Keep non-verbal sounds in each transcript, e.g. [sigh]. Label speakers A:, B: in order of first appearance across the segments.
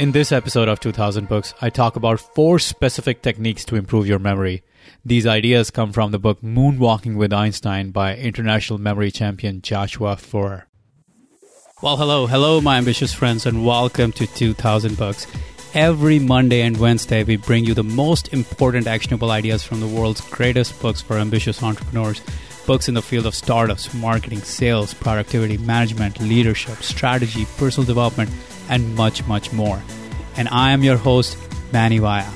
A: In this episode of 2000 Books, I talk about four specific techniques to improve your memory. These ideas come from the book Moonwalking with Einstein by international memory champion Joshua Foer. Well, hello, hello, my ambitious friends, and welcome to 2000 Books. Every Monday and Wednesday, we bring you the most important actionable ideas from the world's greatest books for ambitious entrepreneurs. Books in the field of startups, marketing, sales, productivity, management, leadership, strategy, personal development, and much, much more. And I am your host, Mani Vaya.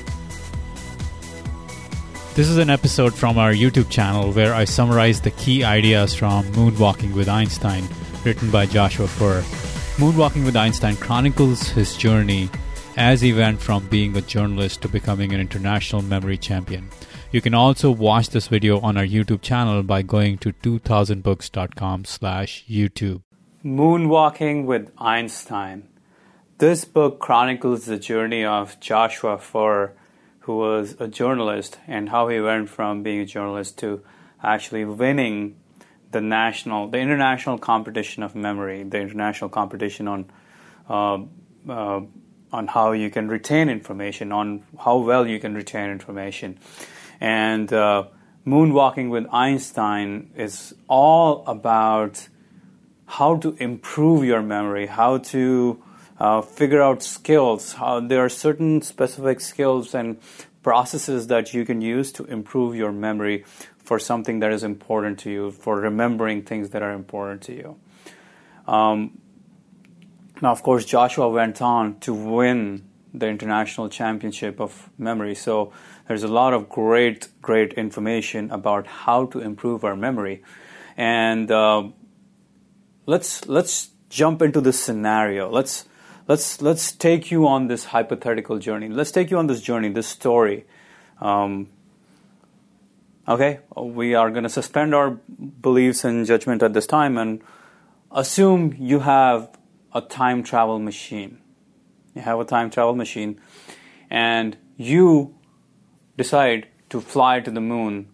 A: This is an episode from our YouTube channel where I summarize the key ideas from Moonwalking with Einstein, written by Joshua Foer. Moonwalking with Einstein chronicles his journey as he went from being a journalist to becoming an international memory champion. You can also watch this video on our YouTube channel by going to 2000books.com slash YouTube. Moonwalking with Einstein this book chronicles the journey of Joshua Foer, who was a journalist, and how he went from being a journalist to actually winning the national, the international competition of memory, the international competition on uh, uh, on how you can retain information, on how well you can retain information, and uh, moonwalking with Einstein is all about how to improve your memory, how to uh, figure out skills. How there are certain specific skills and processes that you can use to improve your memory for something that is important to you, for remembering things that are important to you. Um, now, of course, Joshua went on to win the international championship of memory. So there's a lot of great, great information about how to improve our memory. And uh, let's let's jump into this scenario. Let's let's let's take you on this hypothetical journey. Let's take you on this journey, this story. Um, okay, we are going to suspend our beliefs and judgment at this time and assume you have a time travel machine. You have a time travel machine, and you decide to fly to the moon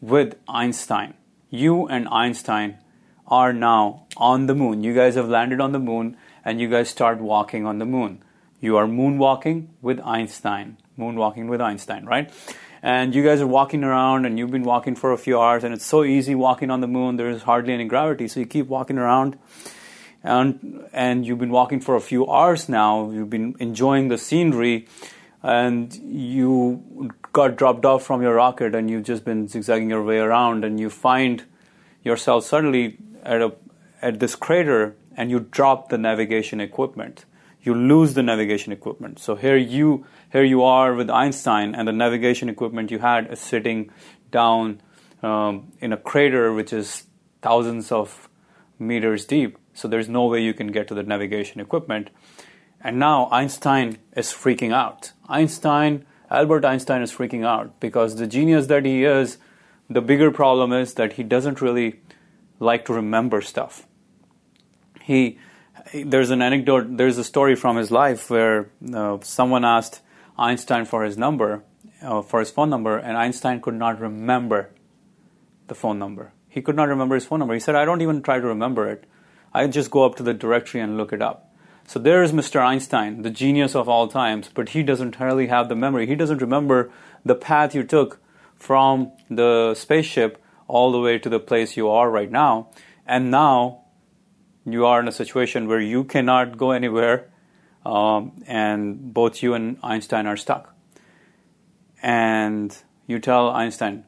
A: with Einstein. You and Einstein are now on the moon. You guys have landed on the moon and you guys start walking on the moon. You are moonwalking with Einstein. Moonwalking with Einstein, right? And you guys are walking around and you've been walking for a few hours and it's so easy walking on the moon. There's hardly any gravity. So you keep walking around and, and you've been walking for a few hours now. You've been enjoying the scenery and you got dropped off from your rocket and you've just been zigzagging your way around and you find yourself suddenly at a at this crater and you drop the navigation equipment. You lose the navigation equipment. So here you here you are with Einstein, and the navigation equipment you had is sitting down um, in a crater which is thousands of meters deep. So there's no way you can get to the navigation equipment. And now Einstein is freaking out. Einstein, Albert Einstein is freaking out because the genius that he is, the bigger problem is that he doesn't really like to remember stuff he there's an anecdote there's a story from his life where uh, someone asked einstein for his number uh, for his phone number and einstein could not remember the phone number. He could not remember his phone number. He said i don't even try to remember it. I just go up to the directory and look it up. So there is mr einstein the genius of all times but he doesn't really have the memory. He doesn't remember the path you took from the spaceship all the way to the place you are right now. And now you are in a situation where you cannot go anywhere, um, and both you and Einstein are stuck. And you tell Einstein,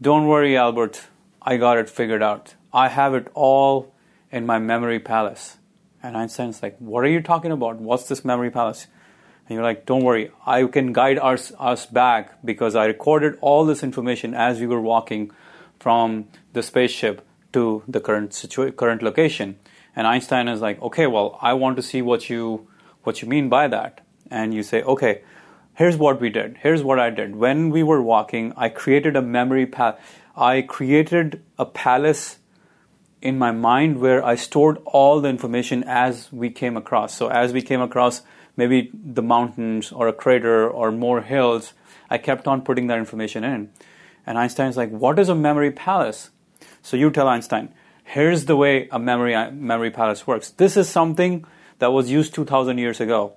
A: Don't worry, Albert, I got it figured out. I have it all in my memory palace. And Einstein's like, What are you talking about? What's this memory palace? And you're like, Don't worry, I can guide us, us back because I recorded all this information as we were walking from the spaceship to the current situa- current location. And Einstein is like, okay, well, I want to see what you what you mean by that. And you say, okay, here's what we did. Here's what I did. When we were walking, I created a memory path. I created a palace in my mind where I stored all the information as we came across. So as we came across maybe the mountains or a crater or more hills, I kept on putting that information in. And Einstein's like, what is a memory palace? So you tell Einstein, here's the way a memory, uh, memory palace works. This is something that was used 2,000 years ago.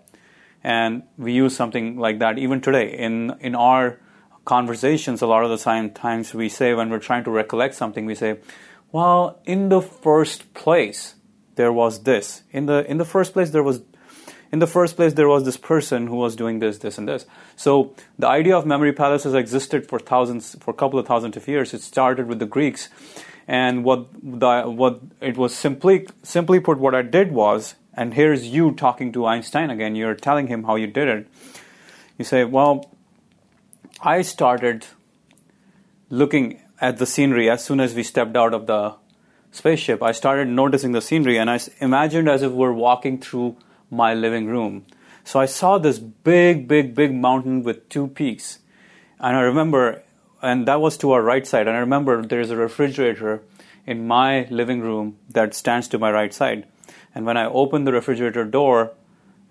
A: And we use something like that even today. In, in our conversations, a lot of the time, times we say when we're trying to recollect something, we say, well, in the first place, there was this. In the, in the first place, there was in the first place there was this person who was doing this this and this so the idea of memory palaces existed for thousands for a couple of thousands of years it started with the greeks and what the, what it was simply simply put what i did was and here's you talking to Einstein again, you're telling him how you did it. You say, Well, I started looking at the scenery as soon as we stepped out of the spaceship. I started noticing the scenery and I imagined as if we're walking through my living room. So I saw this big, big, big mountain with two peaks. And I remember, and that was to our right side. And I remember there's a refrigerator in my living room that stands to my right side. And when I open the refrigerator door,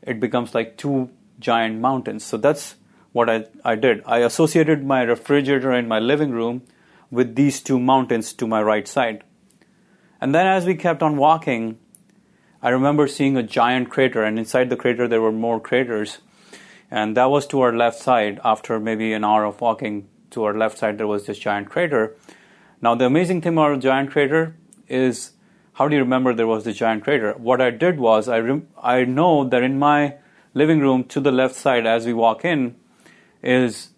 A: it becomes like two giant mountains. So that's what I, I did. I associated my refrigerator in my living room with these two mountains to my right side. And then as we kept on walking, I remember seeing a giant crater, and inside the crater there were more craters. And that was to our left side. After maybe an hour of walking to our left side, there was this giant crater. Now, the amazing thing about a giant crater is how do you remember there was the giant crater? What I did was I rem- I know that in my living room to the left side as we walk in is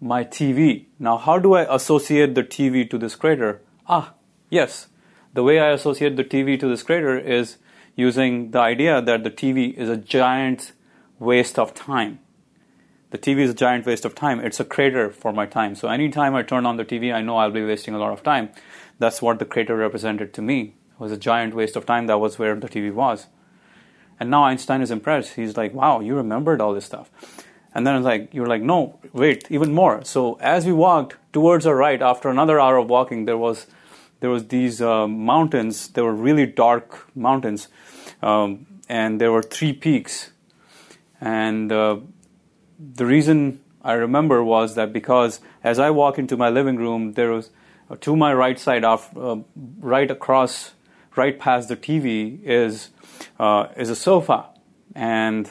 A: my TV. Now, how do I associate the TV to this crater? Ah, yes. The way I associate the TV to this crater is using the idea that the TV is a giant waste of time. The TV is a giant waste of time. It's a crater for my time. So anytime I turn on the TV, I know I'll be wasting a lot of time. That's what the crater represented to me It was a giant waste of time. That was where the TV was. And now Einstein is impressed. He's like, wow, you remembered all this stuff. And then it's like, you're like, no, wait, even more. So as we walked towards our right, after another hour of walking, there was there was these uh, mountains. They were really dark mountains, um, and there were three peaks. And uh, the reason I remember was that because as I walk into my living room, there was uh, to my right side, off, uh, right across right past the TV is uh, is a sofa, and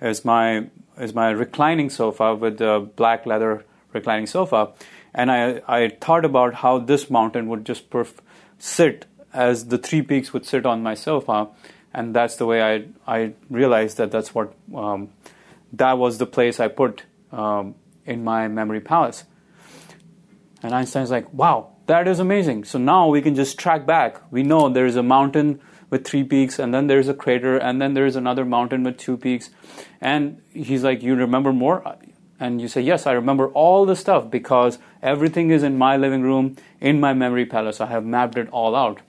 A: is my is my reclining sofa with the black leather reclining sofa, and I I thought about how this mountain would just perf- sit as the three peaks would sit on my sofa, and that's the way I I realized that that's what um, that was the place I put um, in my memory palace. And Einstein's like, wow, that is amazing. So now we can just track back. We know there is a mountain with three peaks, and then there's a crater, and then there's another mountain with two peaks. And he's like, You remember more? And you say, Yes, I remember all the stuff because everything is in my living room, in my memory palace. I have mapped it all out.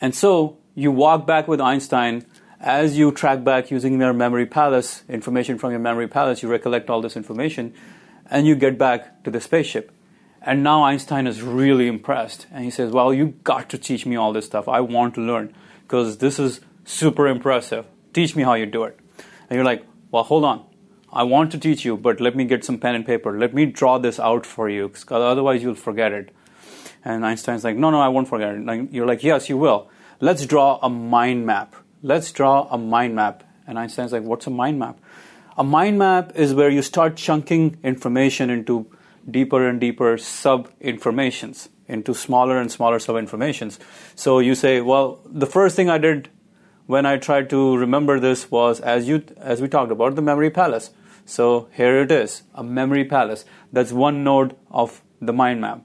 A: And so you walk back with Einstein. As you track back using your memory palace, information from your memory palace, you recollect all this information, and you get back to the spaceship. And now Einstein is really impressed. And he says, Well, you got to teach me all this stuff. I want to learn because this is super impressive. Teach me how you do it. And you're like, Well, hold on. I want to teach you, but let me get some pen and paper. Let me draw this out for you because otherwise you'll forget it. And Einstein's like, No, no, I won't forget it. And you're like, Yes, you will. Let's draw a mind map. Let's draw a mind map. And Einstein's like, What's a mind map? A mind map is where you start chunking information into deeper and deeper sub informations into smaller and smaller sub informations. So you say, well, the first thing I did when I tried to remember this was as you as we talked about the memory palace. So here it is, a memory palace. That's one node of the mind map.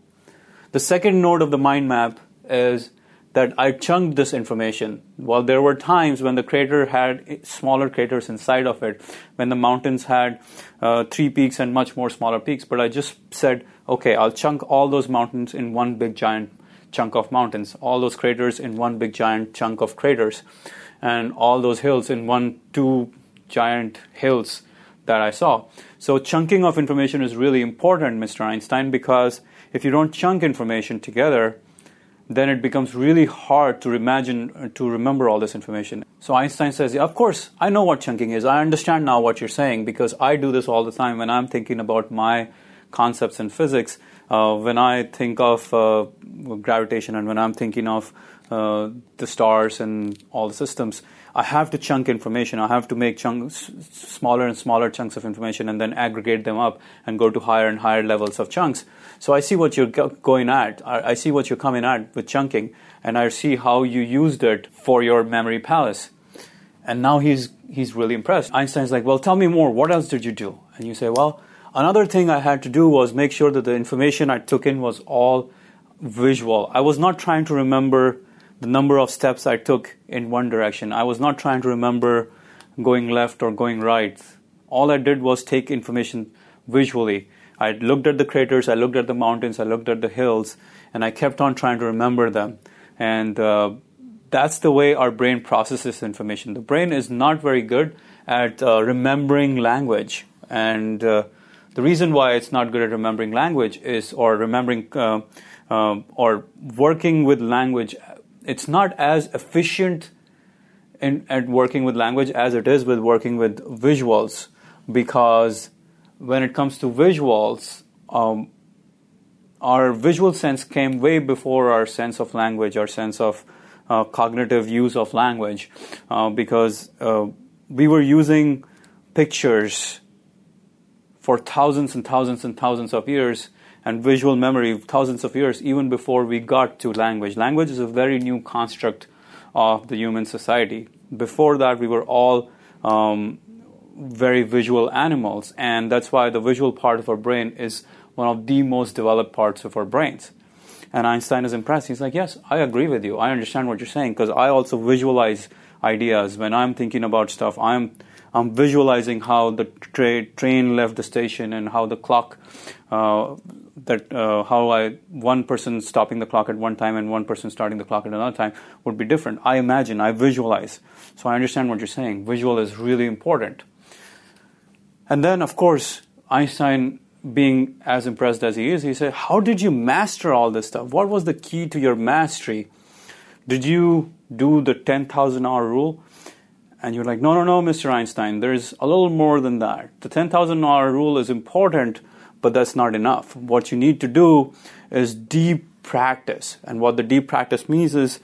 A: The second node of the mind map is that I chunked this information. Well, there were times when the crater had smaller craters inside of it, when the mountains had uh, three peaks and much more smaller peaks. But I just said, okay, I'll chunk all those mountains in one big giant chunk of mountains, all those craters in one big giant chunk of craters, and all those hills in one, two giant hills that I saw. So, chunking of information is really important, Mr. Einstein, because if you don't chunk information together, then it becomes really hard to imagine uh, to remember all this information. So Einstein says, yeah, "Of course, I know what chunking is. I understand now what you're saying because I do this all the time when I'm thinking about my concepts in physics. Uh, when I think of uh, gravitation and when I'm thinking of uh, the stars and all the systems,
B: I have to chunk information. I have to make chunks, smaller and smaller chunks of information, and then aggregate them up and go to higher and higher levels of chunks. So I see what you're going at. I see what you're coming at with chunking, and I see how you used it for your memory palace. And now he's he's really impressed. Einstein's like, well, tell me more. What else did you do? And you say, well, another thing I had to do was make sure that the information I took in was all visual. I was not trying to remember the number of steps I took in one direction. I was not trying to remember going left or going right. All I did was take information visually. I looked at the craters, I looked at the mountains, I looked at the hills, and I kept on trying to remember them. And uh, that's the way our brain processes information. The brain is not very good at uh, remembering language. And uh, the reason why it's not good at remembering language is, or remembering, uh, um, or working with language it's not as efficient in, at working with language as it is with working with visuals because when it comes to visuals, um, our visual sense came way before our sense of language, our sense of uh, cognitive use of language, uh, because uh, we were using pictures for thousands and thousands and thousands of years and visual memory thousands of years even before we got to language. Language is a very new construct of the human society. Before that, we were all um, very visual animals, and that's why the visual part of our brain is one of the most developed parts of our brains. And Einstein is impressed. He's like, Yes, I agree with you. I understand what you're saying because I also visualize ideas. When I'm thinking about stuff, I'm I'm visualizing how the tra- train left the station and how the clock uh, that uh, how I one person stopping the clock at one time and one person starting the clock at another time would be different. I imagine, I visualize. So I understand what you're saying. Visual is really important. And then, of course, Einstein, being as impressed as he is, he said, "How did you master all this stuff? What was the key to your mastery? Did you do the ten thousand hour rule?" And you're like, "No, no, no, Mr. Einstein. There's a little more than that. The ten thousand hour rule is important." But that's not enough. What you need to do is deep practice. And what the deep practice means is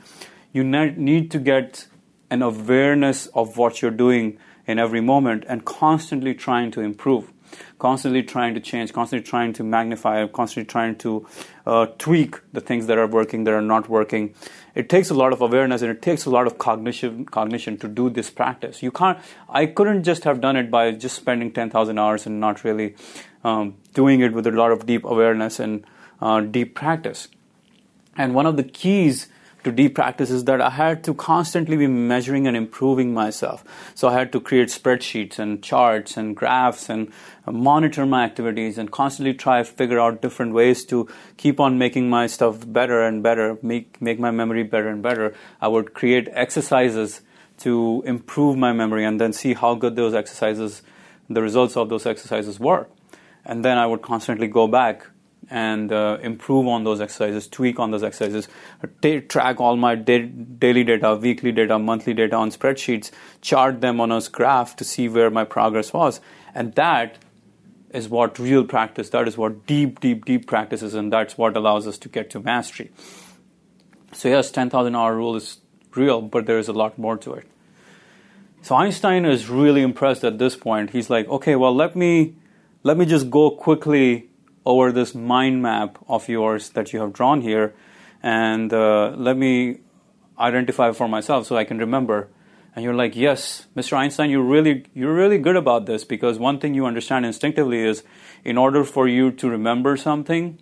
B: you need to get an awareness of what you're doing in every moment and constantly trying to improve, constantly trying to change, constantly trying to magnify, constantly trying to uh, tweak the things that are working, that are not working. It takes a lot of awareness and it takes a lot of cognition, cognition to do this practice. You can't. I couldn't just have done it by just spending ten thousand hours and not really um, doing it with a lot of deep awareness and uh, deep practice. And one of the keys to deep practice is that I had to constantly be measuring and improving myself. So I had to create spreadsheets and charts and graphs and monitor my activities and constantly try to figure out different ways to keep on making my stuff better and better, make make my memory better and better. I would create exercises to improve my memory and then see how good those exercises, the results of those exercises were and then I would constantly go back and uh, improve on those exercises, tweak on those exercises, t- track all my da- daily data, weekly data, monthly data on spreadsheets, chart them on a graph to see where my progress was. And that is what real practice, that is what deep, deep, deep practice is, and that's what allows us to get to mastery. So, yes, 10,000 hour rule is real, but there is a lot more to it. So, Einstein is really impressed at this point. He's like, okay, well, let me let me just go quickly over this mind map of yours that you have drawn here and uh, let me identify for myself so I can remember. And you're like, yes, Mr. Einstein, you're really, you're really good about this because one thing you understand instinctively is in order for you to remember something,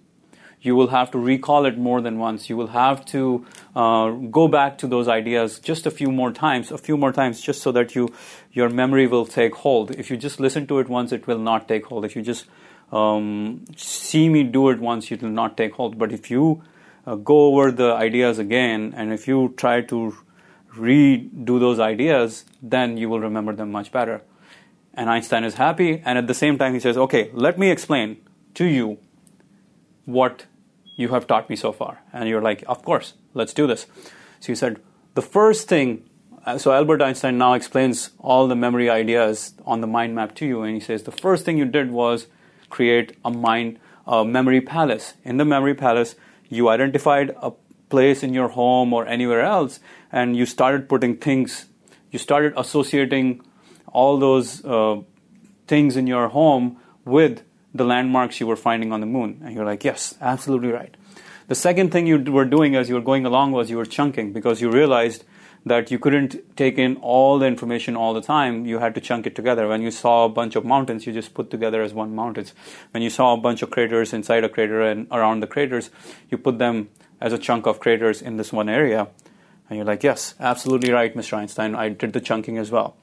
B: you will have to recall it more than once. You will have to uh, go back to those ideas just a few more times, a few more times, just so that you your memory will take hold. If you just listen to it once, it will not take hold. If you just um, see me do it once, it will not take hold. But if you uh, go over the ideas again, and if you try to redo those ideas, then you will remember them much better. And Einstein is happy, and at the same time, he says, Okay, let me explain to you what you have taught me so far. And you're like, Of course, let's do this. So he said, The first thing, uh, so Albert Einstein now explains all the memory ideas on the mind map to you. And he says, The first thing you did was create a mind, a memory palace. In the memory palace, you identified a place in your home or anywhere else, and you started putting things you started associating all those uh, things in your home with the landmarks you were finding on the moon. And you're like, yes, absolutely right. The second thing you were doing as you were going along was you were chunking because you realized that you couldn't take in all the information all the time. You had to chunk it together. When you saw a bunch of mountains, you just put together as one mountains. When you saw a bunch of craters inside a crater and around the craters, you put them as a chunk of craters in this one area. And you're like, yes, absolutely right, Mr. Einstein. I did the chunking as well.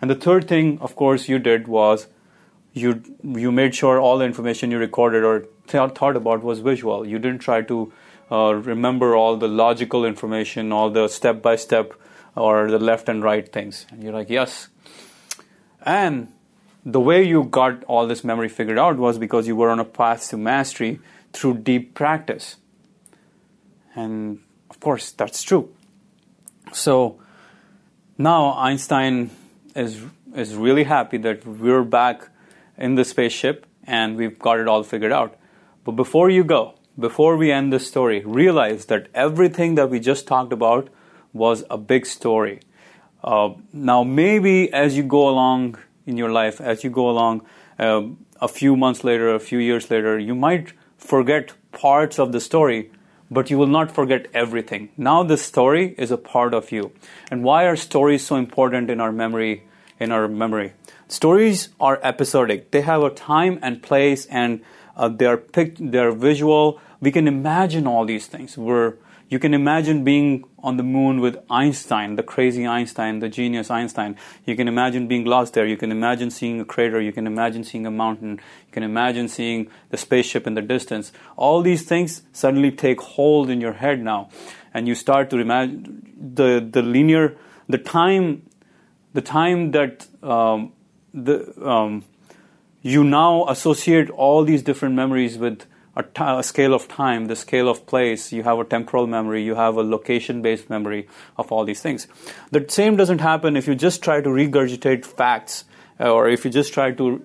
B: And the third thing, of course, you did was you you made sure all the information you recorded or th- thought about was visual. You didn't try to uh, remember all the logical information, all the step by step or the left and right things. And you're like, yes. And the way you got all this memory figured out was because you were on a path to mastery through deep practice. And of course, that's true. So now Einstein is is really happy that we're back in the spaceship and we've got it all figured out. But before you go, before we end this story, realize that everything that we just talked about was a big story. Uh, now, maybe as you go along in your life, as you go along, uh, a few months later, a few years later, you might forget parts of the story, but you will not forget everything. Now, the story is a part of you. And why are stories so important in our memory? In our memory, stories are episodic. They have a time and place, and uh, they are picked. They are visual. We can imagine all these things. We're you can imagine being on the moon with Einstein, the crazy Einstein, the genius Einstein. You can imagine being lost there. You can imagine seeing a crater. You can imagine seeing a mountain. You can imagine seeing the spaceship in the distance. All these things suddenly take hold in your head now. And you start to imagine the, the linear, the time, the time that um, the, um, you now associate all these different memories with a, t- a scale of time, the scale of place, you have a temporal memory, you have a location based memory of all these things. The same doesn't happen if you just try to regurgitate facts uh, or if you just try to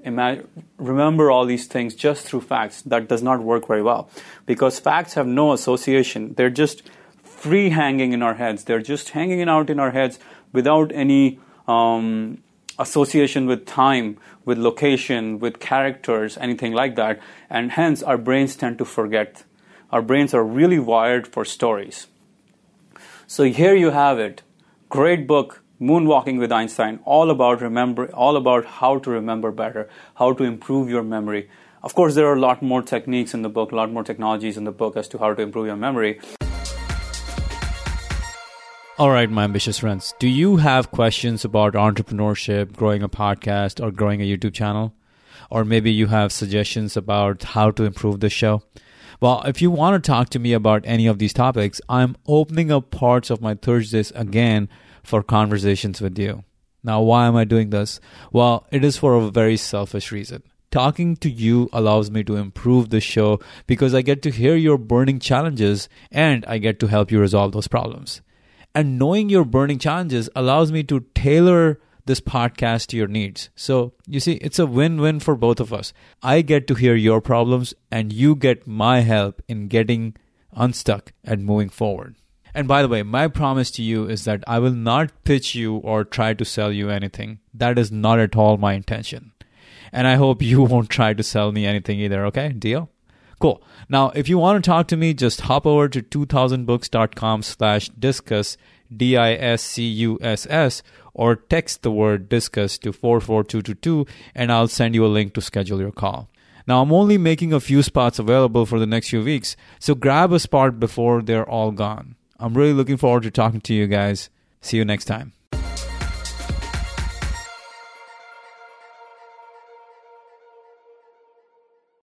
B: remember all these things just through facts. That does not work very well because facts have no association. They're just free hanging in our heads, they're just hanging out in our heads without any. Um, association with time, with location, with characters, anything like that. And hence, our brains tend to forget. Our brains are really wired for stories. So here you have it. Great book, Moonwalking with Einstein, all about remember, all about how to remember better, how to improve your memory. Of course, there are a lot more techniques in the book, a lot more technologies in the book as to how to improve your memory.
A: All right, my ambitious friends. Do you have questions about entrepreneurship, growing a podcast, or growing a YouTube channel? Or maybe you have suggestions about how to improve the show? Well, if you want to talk to me about any of these topics, I'm opening up parts of my Thursdays again for conversations with you. Now, why am I doing this? Well, it is for a very selfish reason. Talking to you allows me to improve the show because I get to hear your burning challenges and I get to help you resolve those problems. And knowing your burning challenges allows me to tailor this podcast to your needs. So, you see, it's a win win for both of us. I get to hear your problems, and you get my help in getting unstuck and moving forward. And by the way, my promise to you is that I will not pitch you or try to sell you anything. That is not at all my intention. And I hope you [laughs] won't try to sell me anything either, okay? Deal? Cool. Now, if you want to talk to me, just hop over to 2000books.com slash discuss, D-I-S-C-U-S-S, or text the word discuss to 44222, and I'll send you a link to schedule your call. Now, I'm only making a few spots available for the next few weeks, so grab a spot before they're all gone. I'm really looking forward to talking to you guys. See you next time.